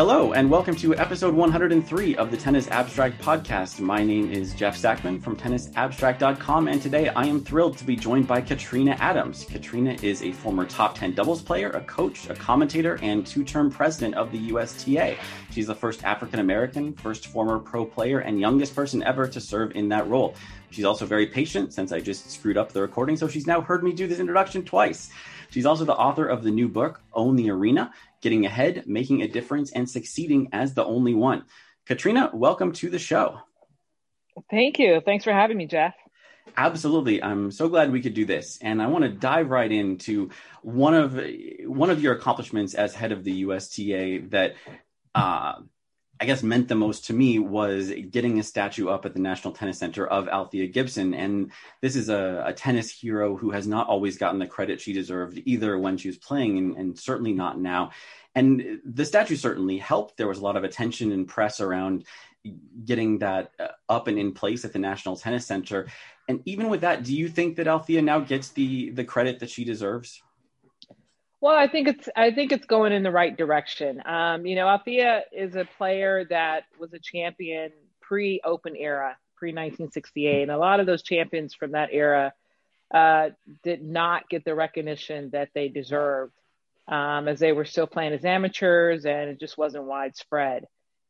Hello, and welcome to episode 103 of the Tennis Abstract Podcast. My name is Jeff Sackmann from tennisabstract.com, and today I am thrilled to be joined by Katrina Adams. Katrina is a former top 10 doubles player, a coach, a commentator, and two term president of the USTA. She's the first African American, first former pro player, and youngest person ever to serve in that role. She's also very patient since I just screwed up the recording, so she's now heard me do this introduction twice. She's also the author of the new book, Own the Arena Getting Ahead, Making a Difference, and Succeeding as the Only One. Katrina, welcome to the show. Thank you. Thanks for having me, Jeff. Absolutely. I'm so glad we could do this. And I want to dive right into one of one of your accomplishments as head of the USTA that uh, I guess meant the most to me was getting a statue up at the National Tennis Center of Althea Gibson. And this is a, a tennis hero who has not always gotten the credit she deserved, either when she was playing and, and, certainly not now. And the statue certainly helped. There was a lot of attention and press around getting that uh, up and in place at the National Tennis Center. And even with that, do you think that Althea now gets the the credit that she deserves? Well, I think it's I think it's going in the right direction. Um, you know, Althea is a player that was a champion pre-Open era, pre-1968, and a lot of those champions from that era uh, did not get the recognition that they deserved, um, as they were still playing as amateurs, and it just wasn't widespread.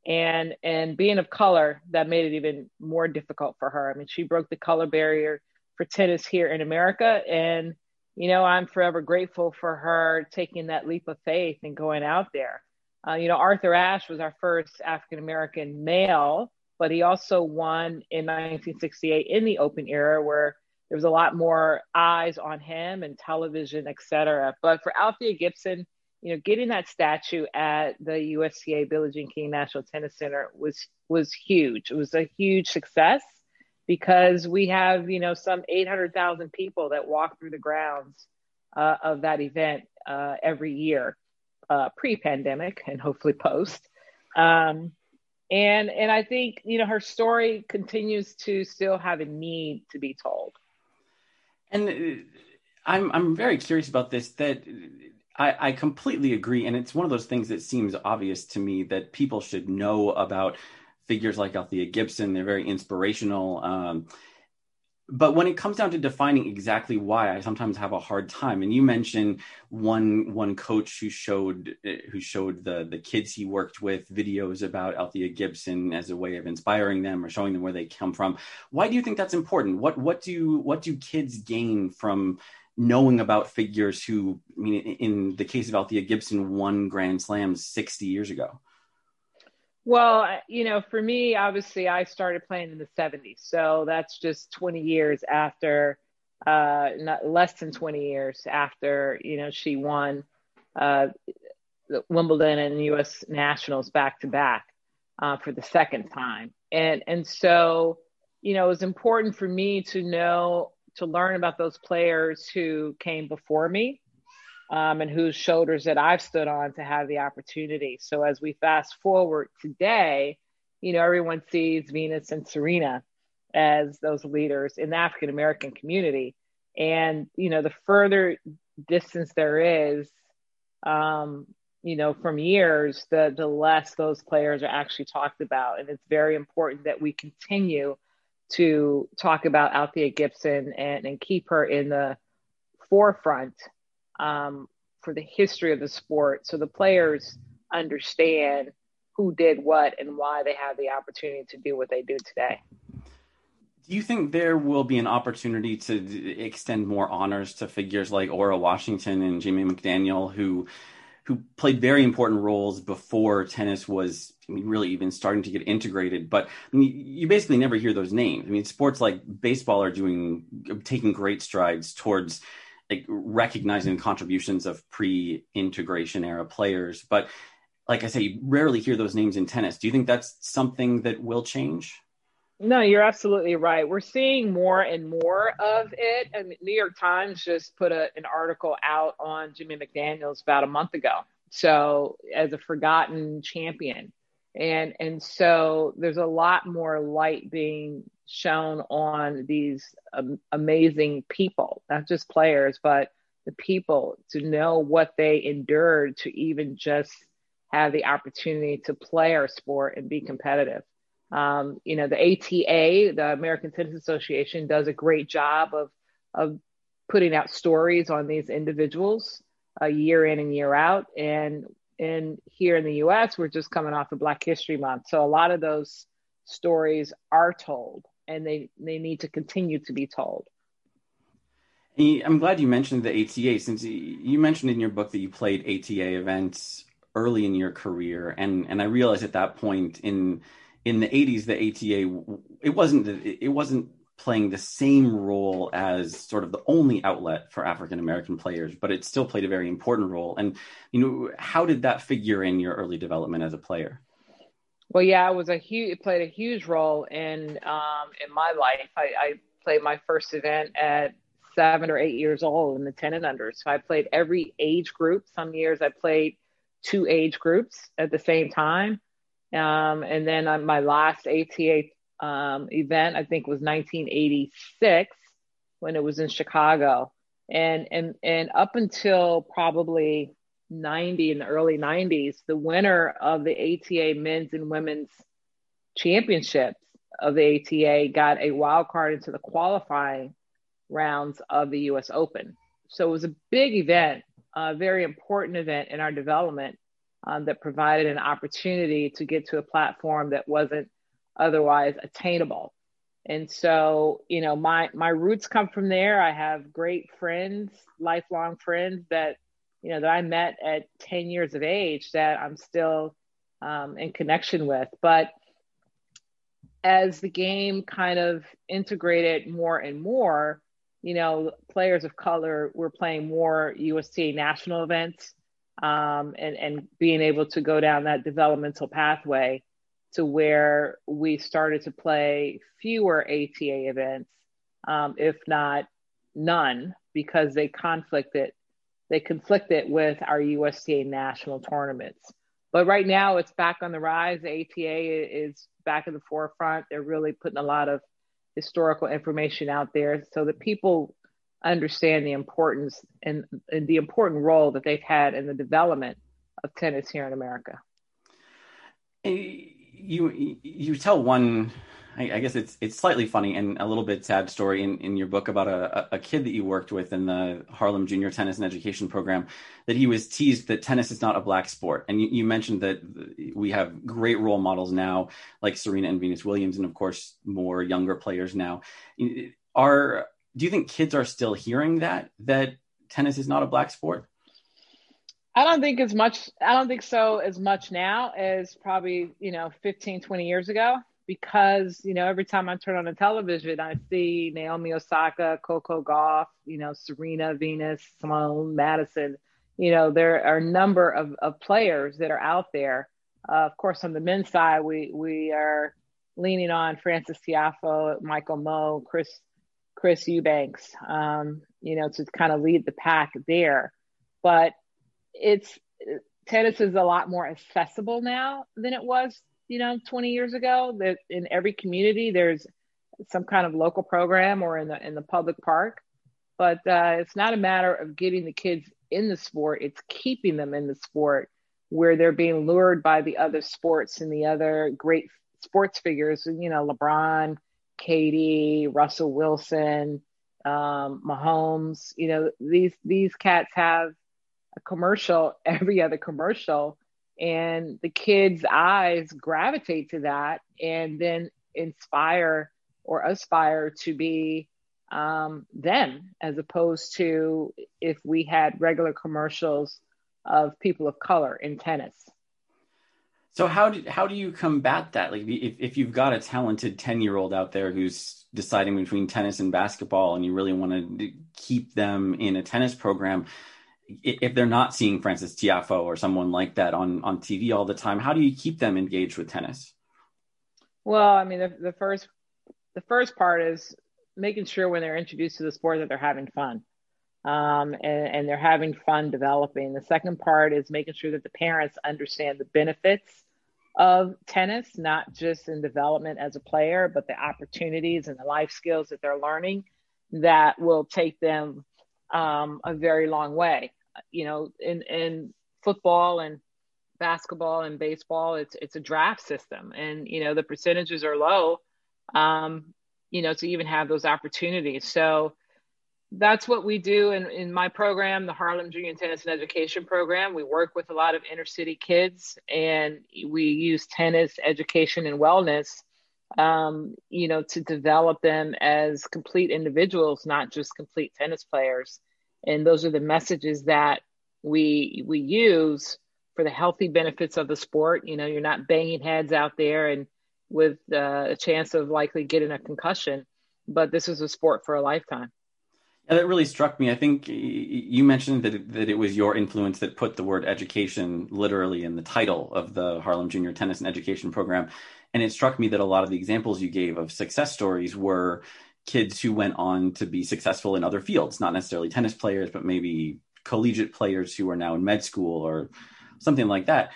And and being of color, that made it even more difficult for her. I mean, she broke the color barrier for tennis here in America, and you know, I'm forever grateful for her taking that leap of faith and going out there. Uh, you know, Arthur Ashe was our first African American male, but he also won in 1968 in the Open era where there was a lot more eyes on him and television, et cetera. But for Althea Gibson, you know, getting that statue at the USTA Billie Jean King National Tennis Center was was huge. It was a huge success because we have, you know, some 800,000 people that walk through the grounds uh, of that event uh, every year, uh, pre-pandemic and hopefully post. Um, and and I think you know her story continues to still have a need to be told. And uh, I'm I'm very curious about this. That I, I completely agree, and it's one of those things that seems obvious to me that people should know about figures like Althea Gibson. They're very inspirational. Um, but when it comes down to defining exactly why, I sometimes have a hard time. And you mentioned one one coach who showed who showed the the kids he worked with videos about Althea Gibson as a way of inspiring them or showing them where they come from. Why do you think that's important? What what do what do kids gain from knowing about figures who, I mean, in the case of Althea Gibson, won Grand Slams sixty years ago? Well, you know, for me, obviously, I started playing in the 70s. So that's just 20 years after, uh, not less than 20 years after, you know, she won uh, Wimbledon and US Nationals back to back uh, for the second time. And, and so, you know, it was important for me to know, to learn about those players who came before me um, and whose shoulders that I've stood on to have the opportunity. So as we fast forward today, you know, everyone sees Venus and Serena as those leaders in the African American community. And, you know, the further distance there is, um, you know, from years, the, the less those players are actually talked about. And it's very important that we continue to talk about Althea Gibson and, and keep her in the forefront um, for the history of the sport so the players understand who did what and why they have the opportunity to do what they do today. Do you think there will be an opportunity to extend more honors to figures like Ora Washington and Jamie McDaniel, who who played very important roles before tennis was I mean, really even starting to get integrated? But I mean, you basically never hear those names. I mean, sports like baseball are doing taking great strides towards like recognizing contributions of pre-integration era players. But like i say you rarely hear those names in tennis. Do you think that's something that will change? No you're absolutely right. We're seeing more and more of it. And new york times just put a, an article out on jimmy mcdaniels about a month ago. So as a forgotten champion. And and so there's a lot more light being shown on these um, amazing people, not just players, but the people to know what they endured to even just have the opportunity to play our sport and be competitive. Um, you know, the ATA, the American Tennis Association, does a great job of of putting out stories on these individuals uh, year in and year out. And and here in the U.S., we're just coming off of Black History Month, so a lot of those stories are told, and they they need to continue to be told. I'm glad you mentioned the ATA, since you mentioned in your book that you played ATA events early in your career, and and I realized at that point in in the 80s the ATA it wasn't it wasn't playing the same role as sort of the only outlet for African American players, but it still played a very important role. And you know, how did that figure in your early development as a player? Well, yeah, it was a huge. It played a huge role in um, in my life. I, I played my first event at seven or eight years old in the ten and under. So I played every age group. Some years I played two age groups at the same time. Um, and then on my last ATA um, event, I think was 1986 when it was in Chicago. And, and, and up until probably 90 in the early 90s, the winner of the ATA men's and women's championships of the ATA got a wild card into the qualifying rounds of the US Open. So it was a big event, a very important event in our development um, that provided an opportunity to get to a platform that wasn't otherwise attainable. And so, you know, my my roots come from there. I have great friends, lifelong friends that, you know, that I met at 10 years of age that I'm still um, in connection with. But as the game kind of integrated more and more, you know, players of color were playing more USTA national events um, and, and being able to go down that developmental pathway to where we started to play fewer ATA events, um, if not none, because they conflicted they conflicted with our USTA national tournaments. But right now, it's back on the rise. The ATA is back in the forefront. They're really putting a lot of historical information out there so that people understand the importance and, and the important role that they've had in the development of tennis here in America. You you tell one, I, guess it's it's slightly funny and a little bit sad story in, in your book about a, a kid that you worked with in the Harlem Junior Tennis and Education Program that he was teased that tennis is not a black sport. And you, you mentioned that we have great role models now like Serena and Venus Williams, and of course more younger players now. Are do you think kids are still hearing that that tennis is not a black sport? I don't think as much I don't think so as much now as probably, you know, 15, 20 years ago because, you know, every time I turn on the television, I see Naomi Osaka, Coco Gauff, you know, Serena, Venus, Simone, Madison. You know, there are a number of, of players that are out there. Uh, of course, on the men's side, we we are leaning on Frances Tiafoe, Michael Mmoh, Chris Chris Eubanks, um, you know, to kind of lead the pack there. But it's tennis is a lot more accessible now than it was, you know, 20 years ago. That in every community there's some kind of local program or in the in the public park. But uh, it's not a matter of getting the kids in the sport; it's keeping them in the sport where they're being lured by the other sports and the other great sports figures. You know, LeBron, KD Russell Wilson, um, Mahomes. You know, these these cats have a commercial every other commercial, and the kids' eyes gravitate to that, and then inspire or aspire to be um, them, as opposed to if we had regular commercials of people of color in tennis. So how do how do you combat that? Like if if you've got a talented ten year old out there who's deciding between tennis and basketball, and you really want to keep them in a tennis program, if they're not seeing Frances Tiafoe or someone like that on on TV all the time, how do you keep them engaged with tennis? Well, I mean, the, the first the first part is making sure when they're introduced to the sport that they're having fun um, and, and they're having fun developing. The second part is making sure that the parents understand the benefits of tennis, not just in development as a player, but the opportunities and the life skills that they're learning that will take them um, a very long way. You know, in, in football and basketball and baseball, it's it's a draft system, and you know the percentages are low, um, you know, to even have those opportunities. So that's what we do in, in my program, the Harlem Junior Tennis and Education Program. We work with a lot of inner city kids, and we use tennis education and wellness, um, you know, to develop them as complete individuals, not just complete tennis players. And those are the messages that we we use for the healthy benefits of the sport. You know, you're not banging heads out there and with uh, a chance of likely getting a concussion, but this is a sport for a lifetime. Yeah, that really struck me. I think you mentioned that that it was your influence that put the word education literally in the title of the Harlem Junior Tennis and Education Program, and it struck me that a lot of the examples you gave of success stories were kids who went on to be successful in other fields, not necessarily tennis players, but maybe collegiate players who are now in med school or something like that.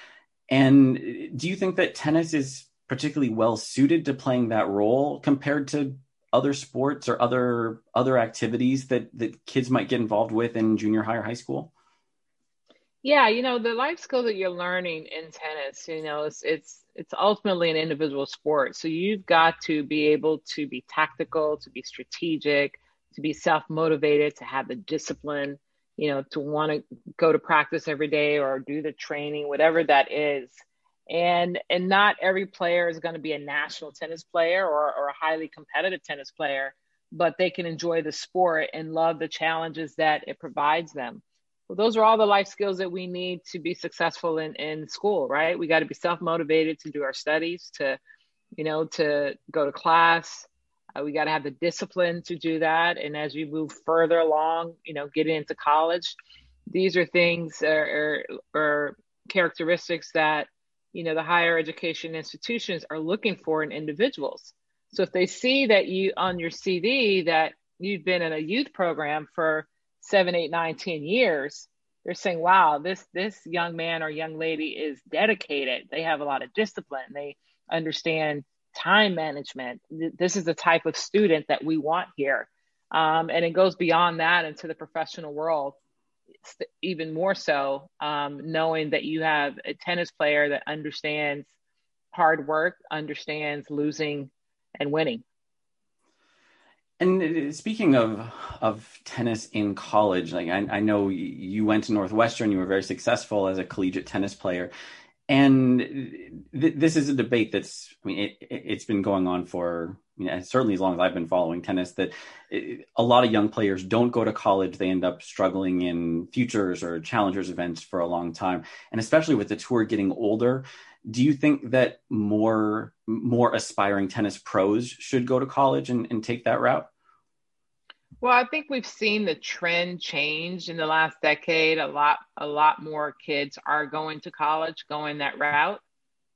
And do you think that tennis is particularly well suited to playing that role compared to other sports or other other activities that that kids might get involved with in junior high or high school? Yeah, you know, the life skills that you're learning in tennis, you know, it's it's it's ultimately an individual sport. So you've got to be able to be tactical, to be strategic, to be self-motivated, to have the discipline, you know, to want to go to practice every day or do the training, whatever that is and and not every player is going to be a national tennis player or, or a highly competitive tennis player but they can enjoy the sport and love the challenges that it provides them well those are all the life skills that we need to be successful in in school right? We got to be self-motivated to do our studies to you know to go to class. Uh, we got to have the discipline to do that. And as we move further along you know getting into college these are things or, or characteristics that you know the higher education institutions are looking for in individuals. So if they see that you on your cv that you've been in a youth program for seven eight nine ten years they're saying wow this this young man or young lady is dedicated. They have a lot of discipline. They understand time management. This is the type of student that we want here. Um, and it goes beyond that into the professional world even more so um, knowing that you have a tennis player that understands hard work, understands losing and winning. And uh, speaking of of tennis in college, like I, I know you went to Northwestern, you were very successful as a collegiate tennis player, and th- this is a debate that's I mean it, it's been going on for you know, certainly as long as I've been following tennis, that it, a lot of young players don't go to college. They end up struggling in futures or challengers events for a long time. And especially with the tour getting older, do you think that more more aspiring tennis pros should go to college and, and take that route? Well, I think we've seen the trend change in the last decade. A lot, a lot more kids are going to college, going that route.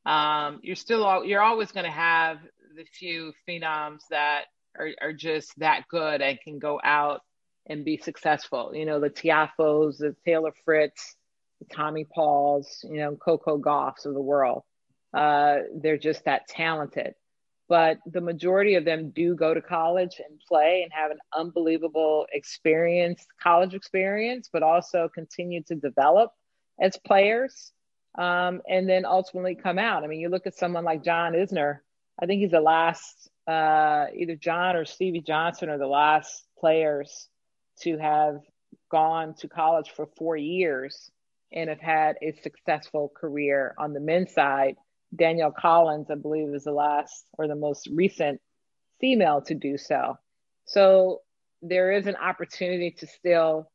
Um, you're still, you're always going to have the few phenoms that are, are just that good and can go out and be successful. You know, the Tiafoes, the Taylor Fritz, Tommy Pauls, you know, Coco Gauffs of the world. Uh, they're just that talented. But the majority of them do go to college and play and have an unbelievable experience, college experience, but also continue to develop as players um, and then ultimately come out. I mean, you look at someone like John Isner, I think he's the last, uh, either John or Stevie Johnson are the last players to have gone to college for four years and have had a successful career on the men's side. Danielle Collins, I believe, is the last or the most recent female to do so. So there is an opportunity to still,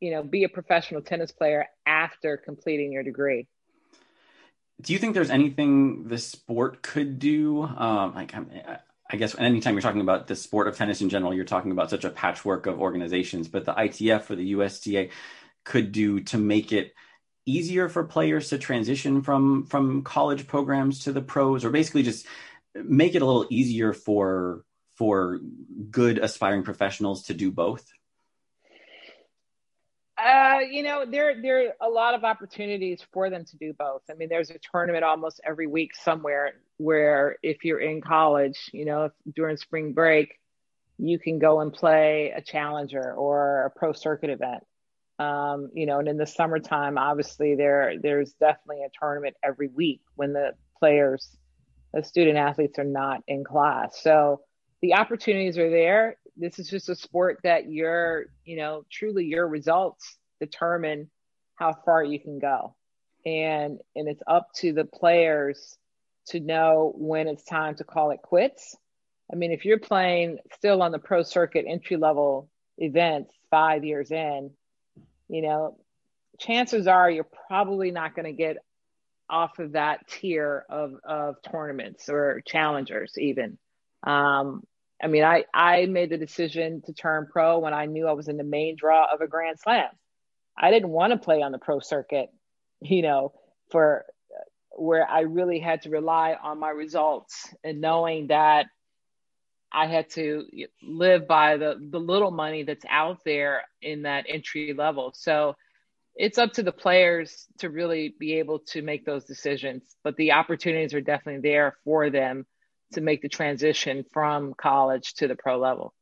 you know, be a professional tennis player after completing your degree do you think there's anything the sport could do? Um, like, I guess anytime you're talking about the sport of tennis in general, you're talking about such a patchwork of organizations, but the ITF or the USTA could do to make it easier for players to transition from from college programs to the pros, or basically just make it a little easier for for good aspiring professionals to do both. Uh, you know, there there are a lot of opportunities for them to do both. I mean, there's a tournament almost every week somewhere where if you're in college, you know, during spring break, you can go and play a challenger or a pro circuit event. Um, you know, and in the summertime, obviously there there's definitely a tournament every week when the players, the student athletes are not in class. So the opportunities are there. This is just a sport that your, you know, truly your results determine how far you can go. And and it's up to the players to know when it's time to call it quits. I mean, if you're playing still on the pro circuit entry level events five years in, you know, chances are you're probably not going to get off of that tier of, of tournaments or challengers even. Um, I mean, I, I made the decision to turn pro when I knew I was in the main draw of a grand slam. I didn't want to play on the pro circuit, you know, for where I really had to rely on my results and knowing that I had to live by the the little money that's out there in that entry level. So it's up to the players to really be able to make those decisions, but the opportunities are definitely there for them to make the transition from college to the pro level.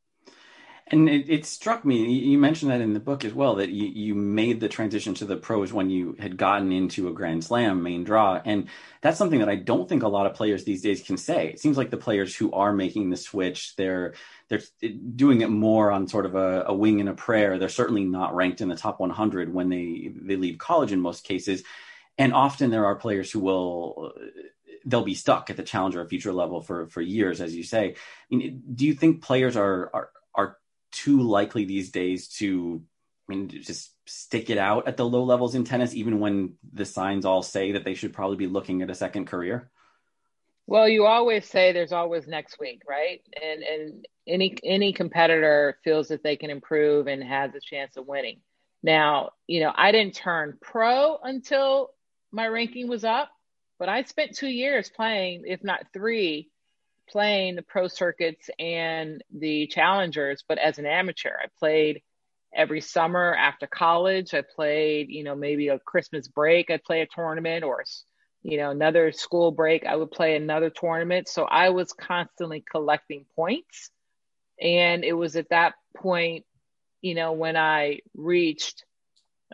And it, it, struck me, you mentioned that in the book as well, that you, you made the transition to the pros when you had gotten into a Grand Slam main draw. And that's something that I don't think a lot of players these days can say. It seems like the players who are making the switch, they're they're doing it more on sort of a, a wing and a prayer. They're certainly not ranked in the top 100 when they, they leave college in most cases. And often there are players who will they'll be stuck at the challenger or future level for for years, as you say. I mean, do you think players are are are too likely these days to I mean just stick it out at the low levels in tennis, even when the signs all say that they should probably be looking at a second career? Well, you always say there's always next week, right? And and any any competitor feels that they can improve and has a chance of winning. Now, you know, I didn't turn pro until my ranking was up, but I spent two years playing, if not three, playing the pro circuits and the challengers, but as an amateur. I played every summer after college. I played, you know, maybe a Christmas break, I'd play a tournament or, you know, another school break, I would play another tournament. So I was constantly collecting points. And it was at that point, you know, when I reached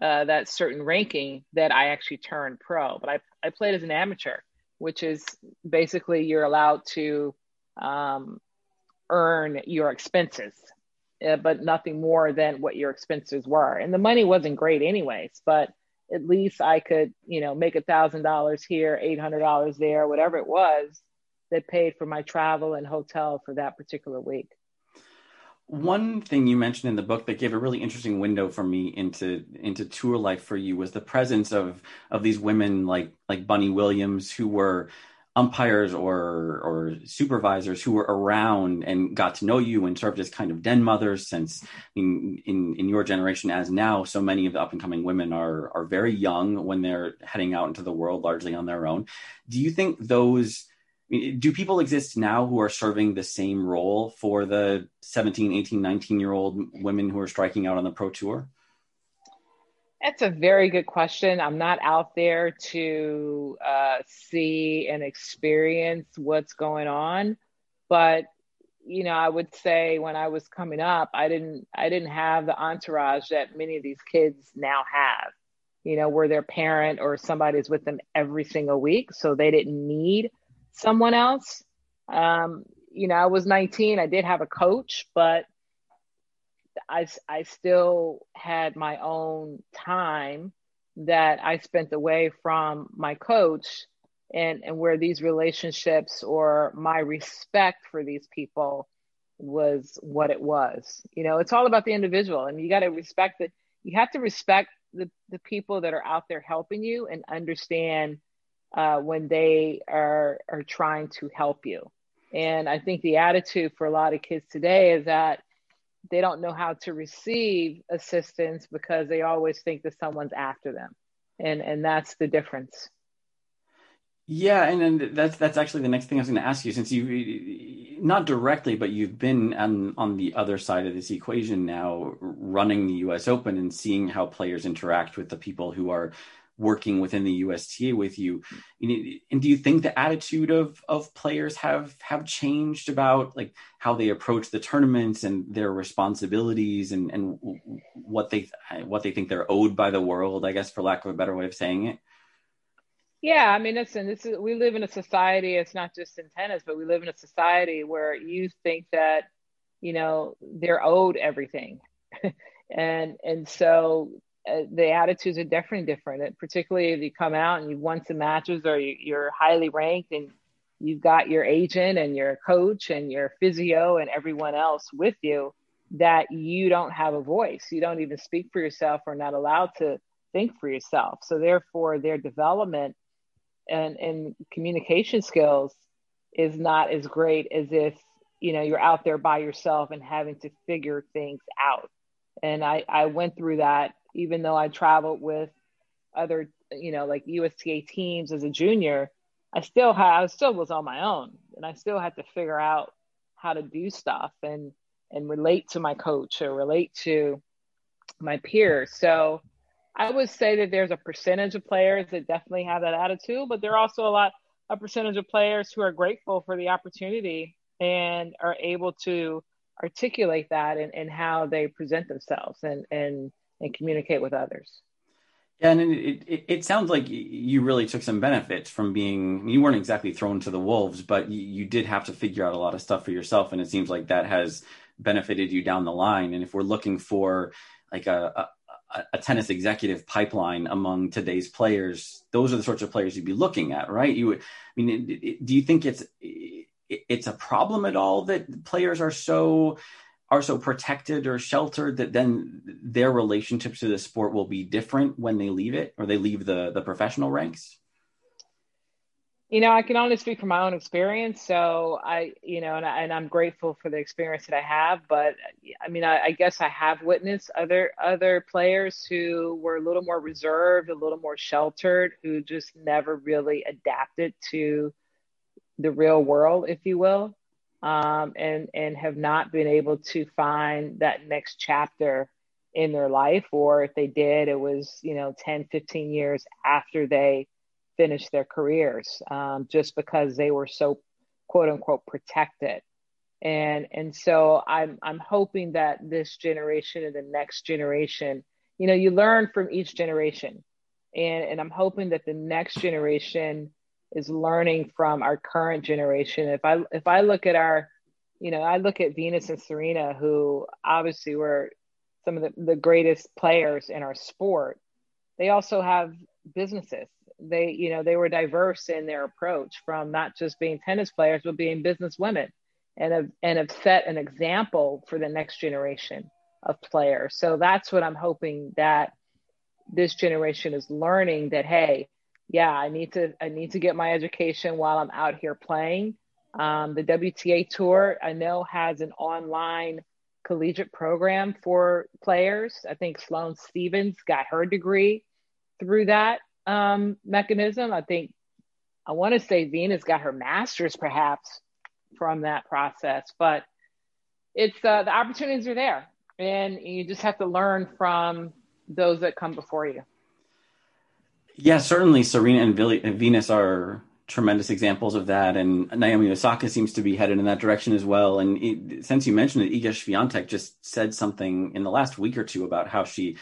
uh, that certain ranking that I actually turned pro. But I, I played as an amateur, which is basically you're allowed to um, earn your expenses, uh, but nothing more than what your expenses were. And the money wasn't great, anyways, but at least I could, you know, make a thousand dollars here, eight hundred dollars there, whatever it was that paid for my travel and hotel for that particular week. One thing you mentioned in the book that gave a really interesting window for me into into tour life for you was the presence of of these women like like Bunny Williams who were umpires or or supervisors who were around and got to know you and served as kind of den mothers since in in, in your generation as now so many of the up and coming women are are very young when they're heading out into the world largely on their own. Do you think those do people exist now who are serving the same role for the 17 18 19 year old women who are striking out on the pro tour that's a very good question. I'm not out there to uh, see and experience what's going on, but you know, I would say when I was coming up, I didn't I didn't have the entourage that many of these kids now have. You know, where their parent or somebody's with them every single week, so they didn't need someone else. Um, you know, I was 19. I did have a coach, but I, I still had my own time that I spent away from my coach and, and where these relationships or my respect for these people was what it was. You know, it's all about the individual and you got to respect that. You have to respect the, the people that are out there helping you and understand uh, when they are, are trying to help you. And I think the attitude for a lot of kids today is that they don't know how to receive assistance because they always think that someone's after them. And and that's the difference. Yeah and, and that's that's actually the next thing i was going to ask you since you not directly but you've been on on the other side of this equation now running the us open and seeing how players interact with the people who are working within the USTA with you. And do you think the attitude of of players have have changed about like how they approach the tournaments and their responsibilities and and what they what they think they're owed by the world? I guess, for lack of a better way of saying it. Yeah, I mean, listen, this is we live in a society. It's not just in tennis, but we live in a society where you think that you know they're owed everything, and and so uh, the attitudes are definitely different. And particularly if you come out and you've won some matches or you, you're highly ranked and you've got your agent and your coach and your physio and everyone else with you, that you don't have a voice. You don't even speak for yourself or not allowed to think for yourself. So therefore, their development and, and communication skills is not as great as if you know you're out there by yourself and having to figure things out. And I, I went through that even though I traveled with other, you know, like USTA teams as a junior, I still had, I still was on my own and I still had to figure out how to do stuff and, and relate to my coach or relate to my peers. So I would say that there's a percentage of players that definitely have that attitude, but there are also a lot, a percentage of players who are grateful for the opportunity and are able to articulate that and, how they present themselves and, and and communicate with others. Yeah, and it, it, it, sounds like you really took some benefits from being, you weren't exactly thrown to the wolves, but you, you, did have to figure out a lot of stuff for yourself. And it seems like that has benefited you down the line. And if we're looking for like a, a, a tennis executive pipeline among today's players, those are the sorts of players you'd be looking at, right? You, I mean, it, do you think it's, it's a problem at all that players are so are so protected or sheltered that then their relationships to the sport will be different when they leave it or they leave the the professional ranks? You know i can only speak from my own experience. So i you know and, I, and i'm grateful for the experience that i have but i mean I, I guess i have witnessed other other players who were a little more reserved a little more sheltered who just never really adapted to the real world if you will um, and and have not been able to find that next chapter in their life or if they did it was you know 10 15 years after they finished their careers um, just because they were so quote unquote protected. And and so i'm i'm hoping that this generation and the next generation you know you learn from each generation. And and i'm hoping that the next generation is learning from our current generation. If I if I look at our, you know, I look at Venus and Serena, who obviously were some of the, the greatest players in our sport. They also have businesses. They, you know, they were diverse in their approach from not just being tennis players, but being business women and have and have set an example for the next generation of players. So that's what I'm hoping that this generation is learning that hey, yeah, I need to I need to get my education while I'm out here playing. Um, the WTA Tour I know has an online collegiate program for players. I think Sloane Stevens got her degree through that um, mechanism. I think I want to say Venus got her master's perhaps from that process, but it's uh, the opportunities are there, and you just have to learn from those that come before you. Yeah, certainly Serena and Venus are tremendous examples of that, and Naomi Osaka seems to be headed in that direction as well. And it, since you mentioned it, Iga Swiatek just said something in the last week or two about how she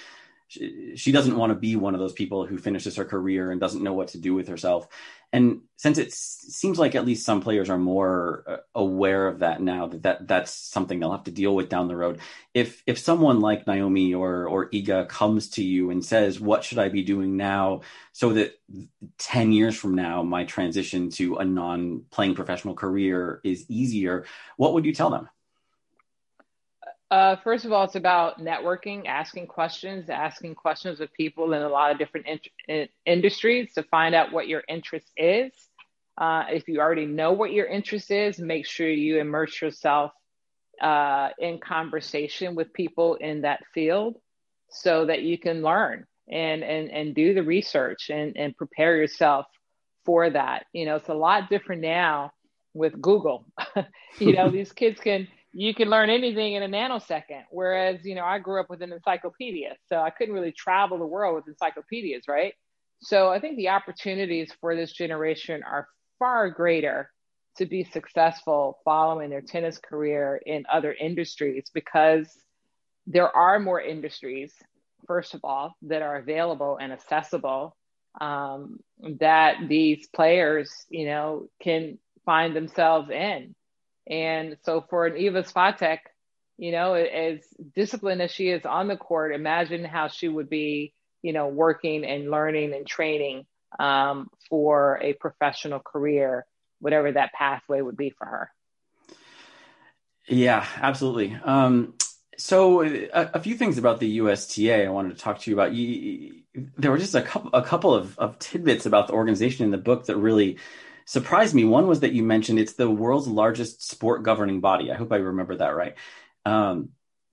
she, doesn't want to be one of those people who finishes her career and doesn't know what to do with herself. And since it seems like at least some players are more uh, aware of that now, that, that that's something they'll have to deal with down the road. If if someone like Naomi or or Iga comes to you and says, "What should I be doing now so that ten years from now my transition to a non-playing professional career is easier?" What would you tell them? Uh, first of all, it's about networking, asking questions, asking questions of people in a lot of different in- in industries to find out what your interest is. Uh, if you already know what your interest is, make sure you immerse yourself uh, in conversation with people in that field so that you can learn and, and, and do the research and, and prepare yourself for that. You know, it's a lot different now with Google. you know, these kids can you can learn anything in a nanosecond. Whereas, you know, I grew up with an encyclopedia, so I couldn't really travel the world with encyclopedias, right? So I think the opportunities for this generation are far greater to be successful following their tennis career in other industries because there are more industries, first of all, that are available and accessible um, that these players, you know, can find themselves in. And so for an Iga Swiatek, you know, as disciplined as she is on the court, imagine how she would be, you know, working and learning and training um, for a professional career, whatever that pathway would be for her. Yeah, absolutely. Um, so a, a, few things about the USTA I wanted to talk to you about. You, there were just a couple a couple of, of tidbits about the organization in the book that really surprised me. One was that you mentioned it's the world's largest sport governing body. I hope I remember that right. Um,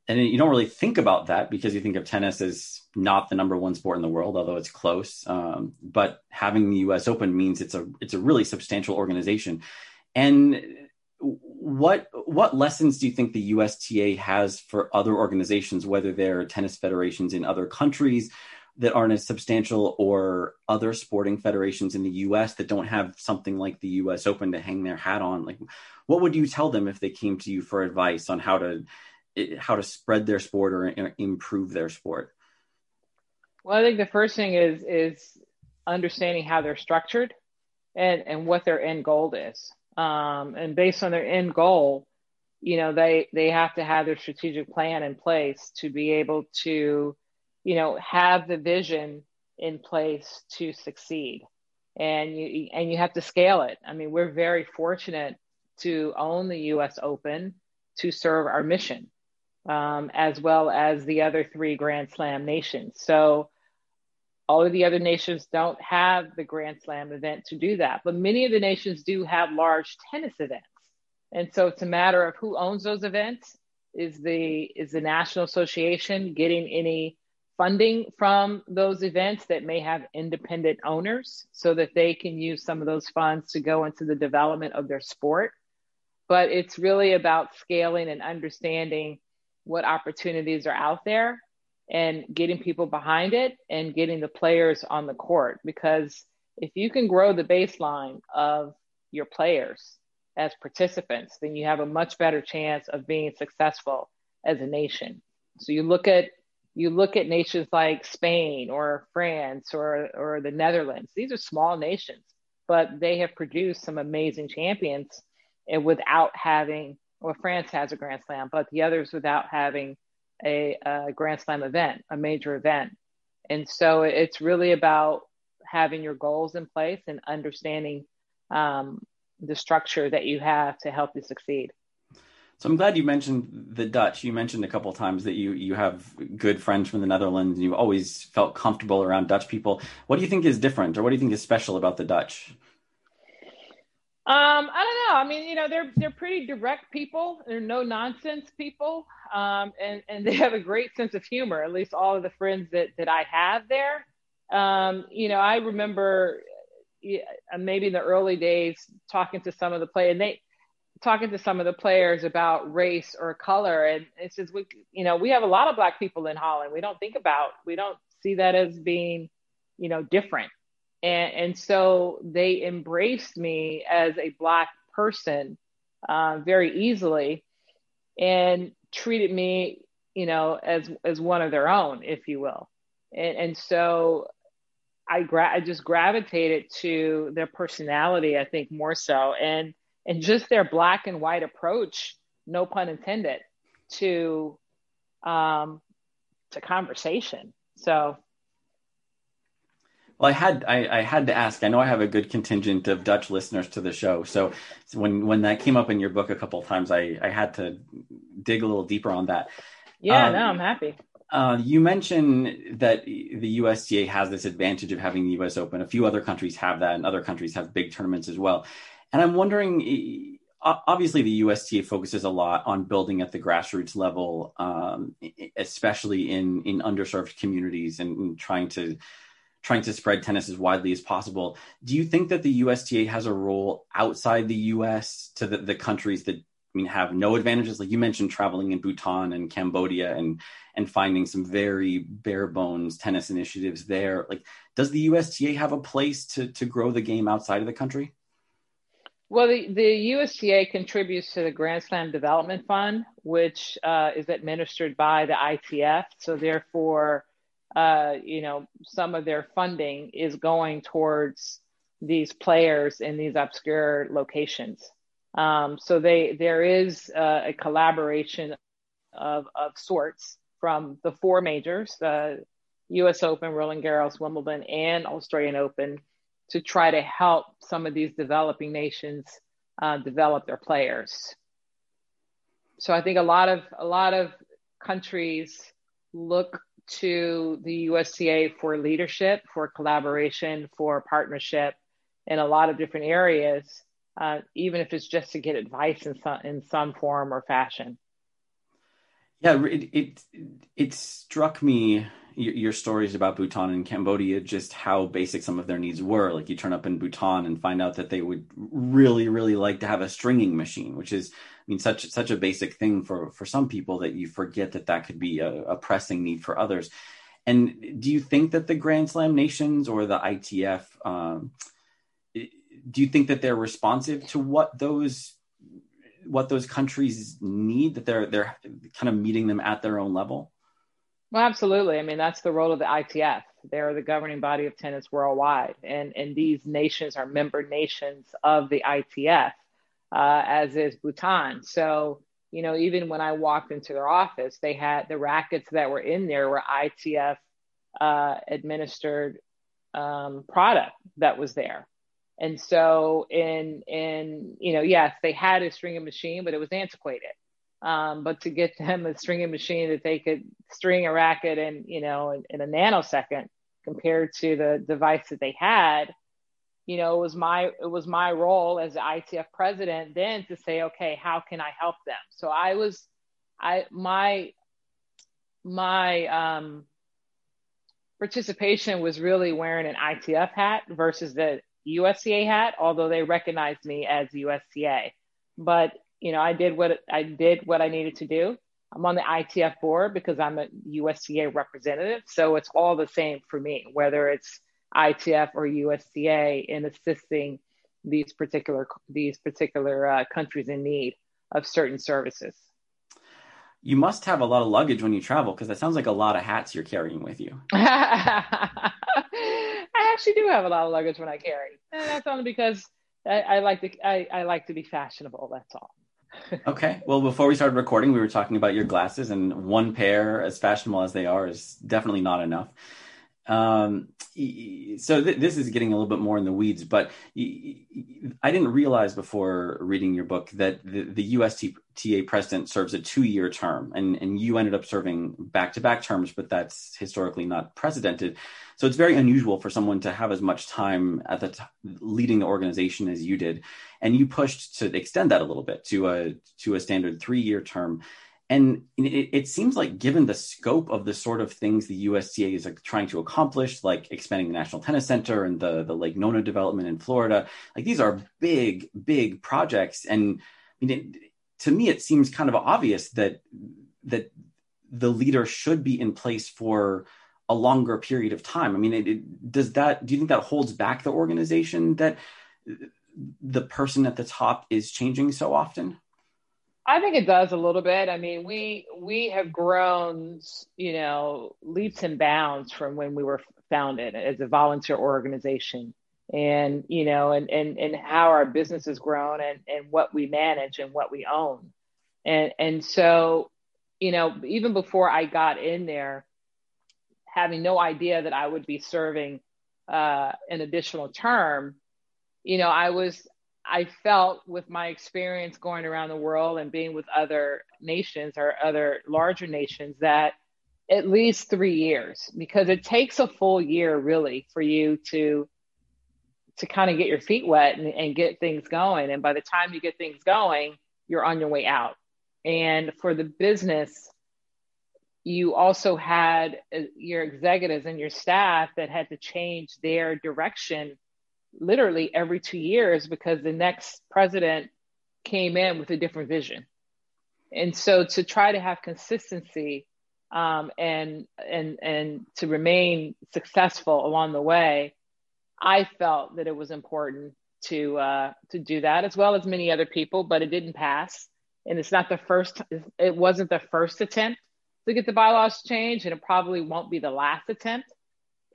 and you don't really think about that because you think of tennis as not the number one sport in the world, although it's close. Um, but having the U.S. Open means it's a it's a really substantial organization. And what what lessons do you think the USTA has for other organizations, whether they're tennis federations in other countries that aren't as substantial, or other sporting federations in the U.S. that don't have something like the U.S. Open to hang their hat on? Like, what would you tell them if they came to you for advice on how to how to spread their sport or improve their sport? Well, I think the first thing is is understanding how they're structured and and what their end goal is um, and based on their end goal, you know, they they have to have their strategic plan in place to be able to, you know, have the vision in place to succeed. And you and you have to scale it. I mean, we're very fortunate to own the U.S. Open to serve our mission, um, as well as the other three Grand Slam nations. So all of the other nations don't have the Grand Slam event to do that, but many of the nations do have large tennis events. And so it's a matter of who owns those events. Is the is the National Association getting any funding from those events that may have independent owners so that they can use some of those funds to go into the development of their sport? But it's really about scaling and understanding what opportunities are out there and getting people behind it and getting the players on the court. Because if you can grow the baseline of your players as participants, then you have a much better chance of being successful as a nation. So you look at you look at nations like Spain or France or or the Netherlands. These are small nations, but they have produced some amazing champions and without having well France has a grand slam, but the others without having a, a Grand Slam event, a major event. And so it's really about having your goals in place and understanding um, the structure that you have to help you succeed. So I'm glad you mentioned the Dutch. You mentioned a couple of times that you you have good friends from the Netherlands and you've always felt comfortable around Dutch people. What do you think is different or what do you think is special about the Dutch? Um, I don't know. I mean, you know, they're they're pretty direct people. They're no nonsense people, um, and and they have a great sense of humor. At least all of the friends that that I have there. Um, you know, I remember maybe in the early days talking to some of the players, and they talking to some of the players about race or color, and it says we, you know, we have a lot of black people in Holland. We don't think about, we don't see that as being, you know, different. And, and so they embraced me as a black person uh, very easily and treated me you know as as one of their own if you will. And, and so I, gra- I just gravitated to their personality i think more so. And and just their black and white approach no pun intended to um to conversation so well, I had I, I, had to ask. I know I have a good contingent of Dutch listeners to the show, so, when when that came up in your book a couple of times, I I had to dig a little deeper on that. Yeah, um, no, I'm happy. Uh, you mentioned that the USTA has this advantage of having the U.S. Open. A few other countries have that, and other countries have big tournaments as well. And I'm wondering, obviously, the USTA focuses a lot on building at the grassroots level, um, especially in in underserved communities, and, trying to trying to spread tennis as widely as possible. Do you think that the USTA has a role outside the US to the, the countries that I mean, have no advantages. Like you mentioned, traveling in Bhutan and Cambodia and and finding some very bare bones tennis initiatives there. Like, does the USTA have a place to to grow the game outside of the country? Well, the, the USTA contributes to the Grand Slam Development Fund, which uh, is administered by the ITF. So, therefore, uh, you know, some of their funding is going towards these players in these obscure locations. Um, so they there is uh, a collaboration of, of sorts from the four majors, the U.S. Open, Roland Garros, Wimbledon, and Australian Open, to try to help some of these developing nations uh, develop their players. So I think a lot of a lot of countries look to the USTA for leadership, for collaboration, for partnership in a lot of different areas, uh, even if it's just to get advice in some in some form or fashion. Yeah, it it, it struck me your, stories about Bhutan and Cambodia, just how basic some of their needs were. Like you turn up in Bhutan and find out that they would really, really like to have a stringing machine, which is, I mean, such such a basic thing for for some people that you forget that that could be a, a pressing need for others. And do you think that the Grand Slam nations or the ITF, um, do you think that they're responsive to what those what those countries need? That they're they're kind of meeting them at their own level? Well, absolutely. I mean, that's the role of the ITF. They're the governing body of tennis worldwide, and and these nations are member nations of the ITF, uh, as is Bhutan. So you know, even when I walked into their office, they had the rackets that were in there were ITF uh, administered um, product that was there. And so in in you know, yes, they had a stringing machine, but it was antiquated. Um, but to get them a stringing machine that they could string a racket in, you know, in, in, a nanosecond compared to the device that they had, you know, it was my it was my role as the ITF president then to say, okay, how can I help them? So I was, I my my um, participation was really wearing an ITF hat versus the USTA hat, although they recognized me as USTA. But you know, I did what I did what I needed to do. I'm on the ITF board because I'm a USTA representative, so it's all the same for me, whether it's ITF or USTA in assisting these particular these particular uh, countries in need of certain services. You must have a lot of luggage when you travel because that sounds like a lot of hats you're carrying with you. I actually do have a lot of luggage when I carry, and that's only because I, I like to I, I like to be fashionable. That's all okay. Well, before we started recording, we were talking about your glasses, and one pair, as fashionable as they are, is definitely not enough. Um, so th- this is getting a little bit more in the weeds, but I didn't realize before reading your book that the, the USTA president serves a two-year term, and, and you ended up serving back-to-back terms, but that's historically not precedented. So it's very unusual for someone to have as much time at the t- leading the organization as you did, and you pushed to extend that a little bit to a to a standard three-year term and it, it, seems like given the scope of the sort of things the USTA is like trying to accomplish, like expanding the National Tennis Center and the the Lake Nona development in Florida, like these are big, big projects. And I mean, it, to me, it seems kind of obvious that that the leader should be in place for a longer period of time. I mean, it, does that? Do you think that holds back the organization that the person at the top is changing so often? I think it does a little bit. I mean, we we have grown, you know, leaps and bounds from when we were founded as a volunteer organization, and you know, and and and how our business has grown, and and what we manage and what we own, and and so, you know, even before I got in there, having no idea that I would be serving uh, an additional term, you know, I was I felt with my experience going around the world and being with other nations or other larger nations that at least three years because it takes a full year really for you to to kind of get your feet wet and, and get things going. And by the time you get things going you're on your way out. And for the business you also had uh, your executives and your staff that had to change their direction literally every two years because the next president came in with a different vision. And so to try to have consistency um, and and and to remain successful along the way, I felt that it was important to uh, to do that as well as many other people, but it didn't pass. And it's not the first. It wasn't the first attempt to get the bylaws changed, and it probably won't be the last attempt.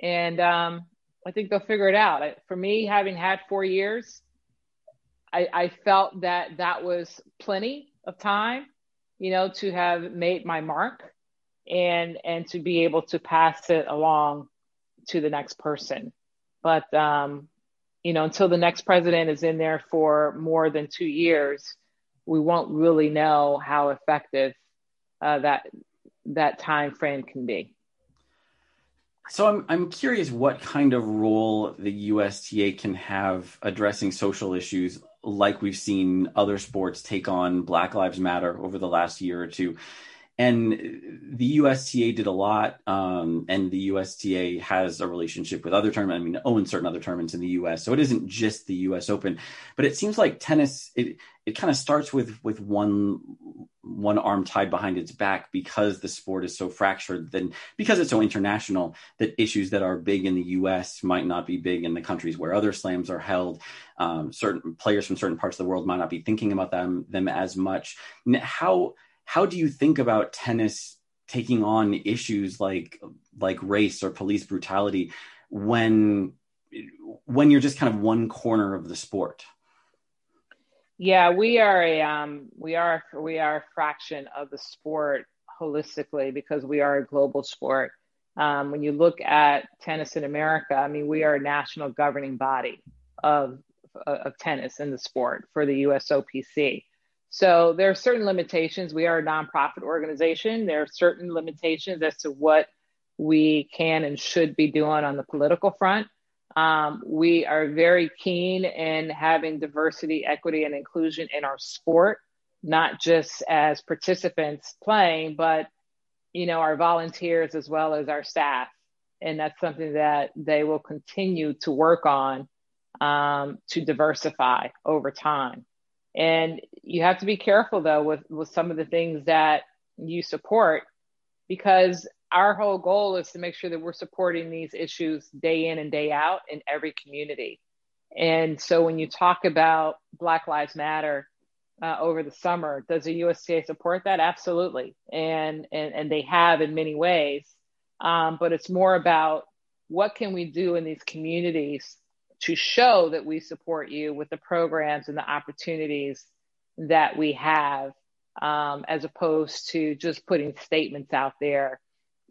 And um, I think they'll figure it out. For me, having had four years, I, I felt that that was plenty of time, you know, to have made my mark and and to be able to pass it along to the next person. But um, you know, until the next president is in there for more than two years, we won't really know how effective uh, that that time frame can be. So I'm I'm curious what kind of role the USTA can have addressing social issues like we've seen other sports take on Black Lives Matter over the last year or two. And the USTA did a lot, um, and the USTA has a relationship with other tournaments. I mean, owns certain other tournaments in the U.S. So it isn't just the U.S. Open, but it seems like tennis it it kind of starts with with one one arm tied behind its back because the sport is so fractured. Then because it's so international, that issues that are big in the U.S. might not be big in the countries where other slams are held. Um, certain players from certain parts of the world might not be thinking about them them as much. How how do you think about tennis taking on issues like like race or police brutality when when you're just kind of one corner of the sport? Yeah, we are a um, we are we are a fraction of the sport holistically because we are a global sport. Um, when you look at tennis in America, I mean, we are a national governing body of of tennis in the sport for the USOPC. So there are certain limitations. We are a nonprofit organization. There are certain limitations as to what we can and should be doing on the political front. Um, we are very keen in having diversity, equity, and inclusion in our sport, not just as participants playing, but you know our volunteers as well as our staff. And that's something that they will continue to work on um, to diversify over time. And you have to be careful though with, with some of the things that you support because our whole goal is to make sure that we're supporting these issues day in and day out in every community. And so when you talk about Black Lives Matter uh, over the summer, does the USTA support that? Absolutely. And, and, and they have in many ways. Um, but it's more about what can we do in these communities to show that we support you with the programs and the opportunities that we have, um, as opposed to just putting statements out there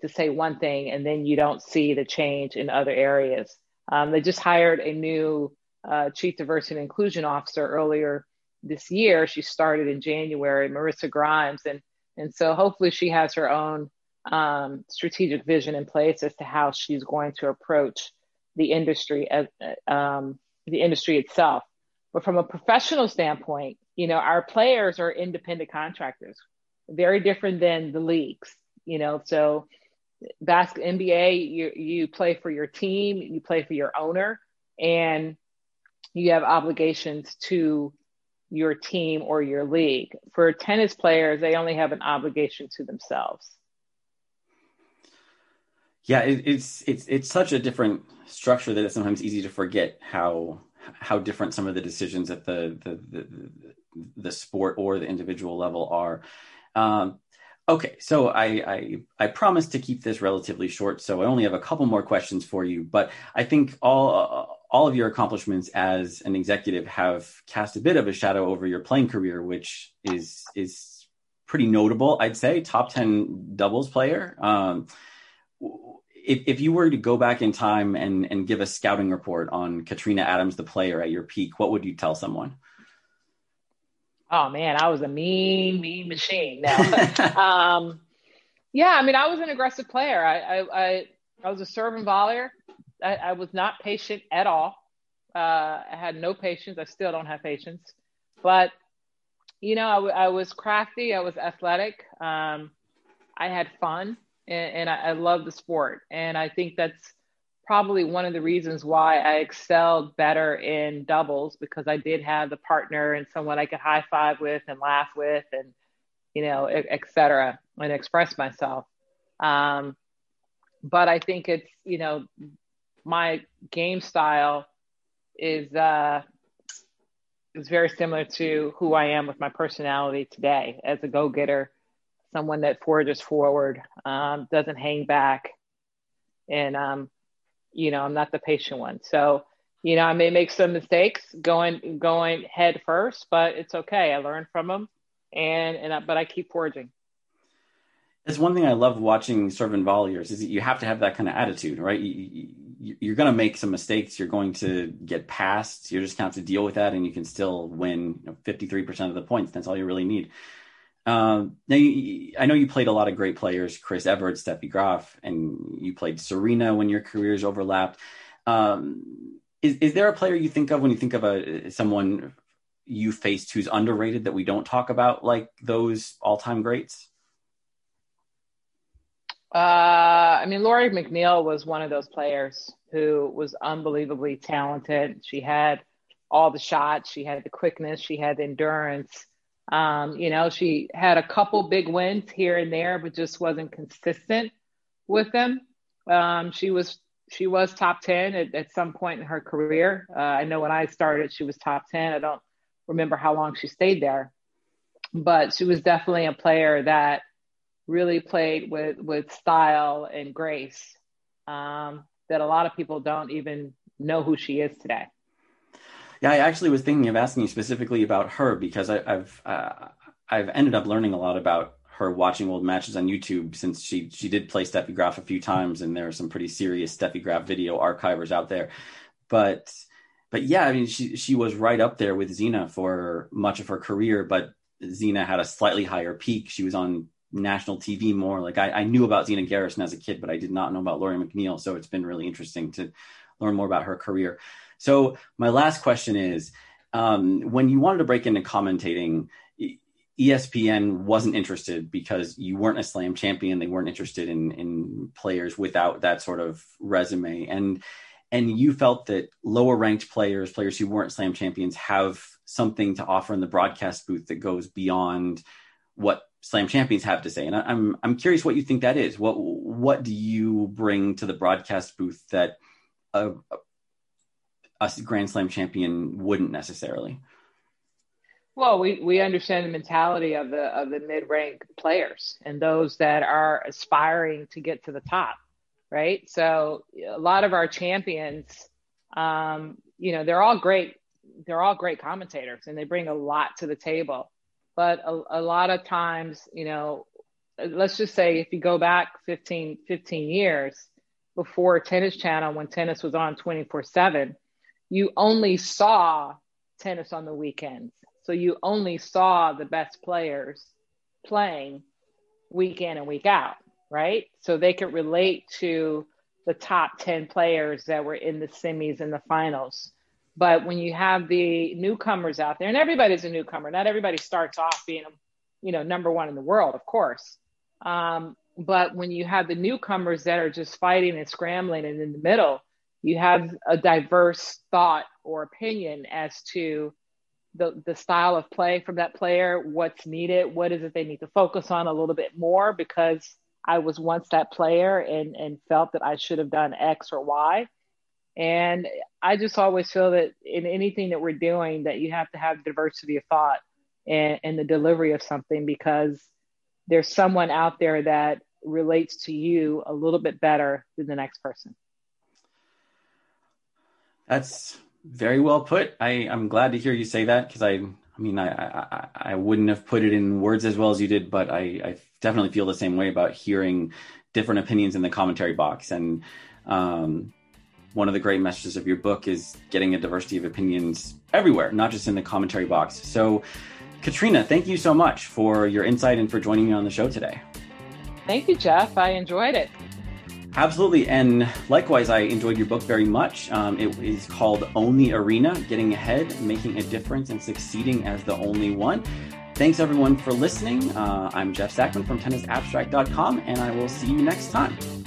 to say one thing and then you don't see the change in other areas. Um, they just hired a new uh, chief diversity and inclusion officer earlier this year. She started in January, Marissa Grimes, and and so hopefully she has her own um, strategic vision in place as to how she's going to approach the industry as um, the industry itself. But from a professional standpoint, you know, our players are independent contractors, very different than the leagues. You know, so basket NBA, you you play for your team, you play for your owner, and you have obligations to your team or your league. For tennis players, they only have an obligation to themselves. Yeah, it, it's it's it's such a different structure that it's sometimes easy to forget how how different some of the decisions at the the the, the sport or the individual level are. Um, okay, so I, I I promised to keep this relatively short, so I only have a couple more questions for you. But I think all uh, all of your accomplishments as an executive have cast a bit of a shadow over your playing career, which is is pretty notable. I'd say top ten doubles player. Um, if, if you were to go back in time and, and give a scouting report on Katrina Adams, the player at your peak, what would you tell someone? Oh man, I was a mean, mean machine. Now, um, yeah, I mean, I was an aggressive player. I, I, I, I was a serving volleyer. I, I, was not patient at all. Uh, I had no patience. I still don't have patience, but you know, I, w- I was crafty. I was athletic. Um, I had fun and, and I, I, love the sport. And I think that's probably one of the reasons why I excelled better in doubles because I did have the partner and someone I could high five with and laugh with and, you know, et cetera, and express myself. Um, but I think it's, you know, my game style is, uh, is very similar to who I am with my personality today as a go getter, someone that forges forward, um, doesn't hang back. And, um, you know, I'm not the patient one. So, you know, I may make some mistakes going going head first, but it's okay. I learn from them, and and I, but I keep forging. It's one thing I love watching servant volleyers is that you have to have that kind of attitude, right? You, you, are going to make some mistakes. You're going to get passed. You're just going to have to deal with that, and you can still win you know, 53% of the points. That's all you really need. Um, now, you, I know you played a lot of great players, Chris Evert, Steffi Graf, and you played Serena when your careers overlapped. Um, is, is there a player you think of when you think of a someone you faced who's underrated that we don't talk about, like those all-time greats? Uh, I mean, Lori McNeil was one of those players who was unbelievably talented. She had all the shots, she had the quickness, she had the endurance. Um, you know, she had a couple big wins here and there, but just wasn't consistent with them. Um, she was she was top 10 at, at some point in her career. Uh, I know when I started, she was top 10. I don't remember how long she stayed there, but she was definitely a player that really played with, with style and grace um, that a lot of people don't even know who she is today. Yeah, I actually was thinking of asking you specifically about her because I, have uh, I've ended up learning a lot about her watching old matches on YouTube since she she did play Steffi Graf a few times, and there are some pretty serious Steffi Graf video archivers out there. But but yeah, I mean she she was right up there with Zina for much of her career, but Zina had a slightly higher peak. She was on national TV more. Like I, I knew about Zina Garrison as a kid, but I did not know about Lori McNeil. So it's been really interesting to learn more about her career. So my last question is, um, when you wanted to break into commentating, ESPN wasn't interested because you weren't a slam champion. They weren't interested in in players without that sort of resume, and and you felt that lower ranked players, players who weren't slam champions, have something to offer in the broadcast booth that goes beyond what slam champions have to say. And I, I'm I'm curious what you think that is. What what do you bring to the broadcast booth that a, a Grand Slam champion wouldn't necessarily. Well, we, we understand the mentality of the of the mid rank players and those that are aspiring to get to the top, right? So a lot of our champions, um, you know, they're all great. They're all great commentators and they bring a lot to the table. But a, a lot of times, you know, let's just say if you go back 15, 15 years before Tennis Channel, when tennis was on 24 7, you only saw tennis on the weekends. So you only saw the best players playing week in and week out, right? So they could relate to the top 10 players that were in the semis and the finals. But when you have the newcomers out there, and everybody's a newcomer, not everybody starts off being, you know, number one in the world, of course. Um, but when you have the newcomers that are just fighting and scrambling and in the middle, you have a diverse thought or opinion as to the, the style of play from that player, what's needed, what is it they need to focus on a little bit more because I was once that player and, and felt that I should have done X or Y. And I just always feel that in anything that we're doing, that you have to have diversity of thought and, and the delivery of something because there's someone out there that relates to you a little bit better than the next person. That's very well put. I, I'm glad to hear you say that because I, I mean, I, I, I wouldn't have put it in words as well as you did, but I, I definitely feel the same way about hearing different opinions in the commentary box. And um, one of the great messages of your book is getting a diversity of opinions everywhere, not just in the commentary box. So, Katrina, thank you so much for your insight and for joining me on the show today. Thank you, Jeff. I enjoyed it. Absolutely. And likewise, I enjoyed your book very much. Um, it is called Own the Arena Getting Ahead, Making a Difference, and Succeeding as the Only One. Thanks, everyone, for listening. Uh, I'm Jeff Sackmann from tennisabstract.com, and I will see you next time.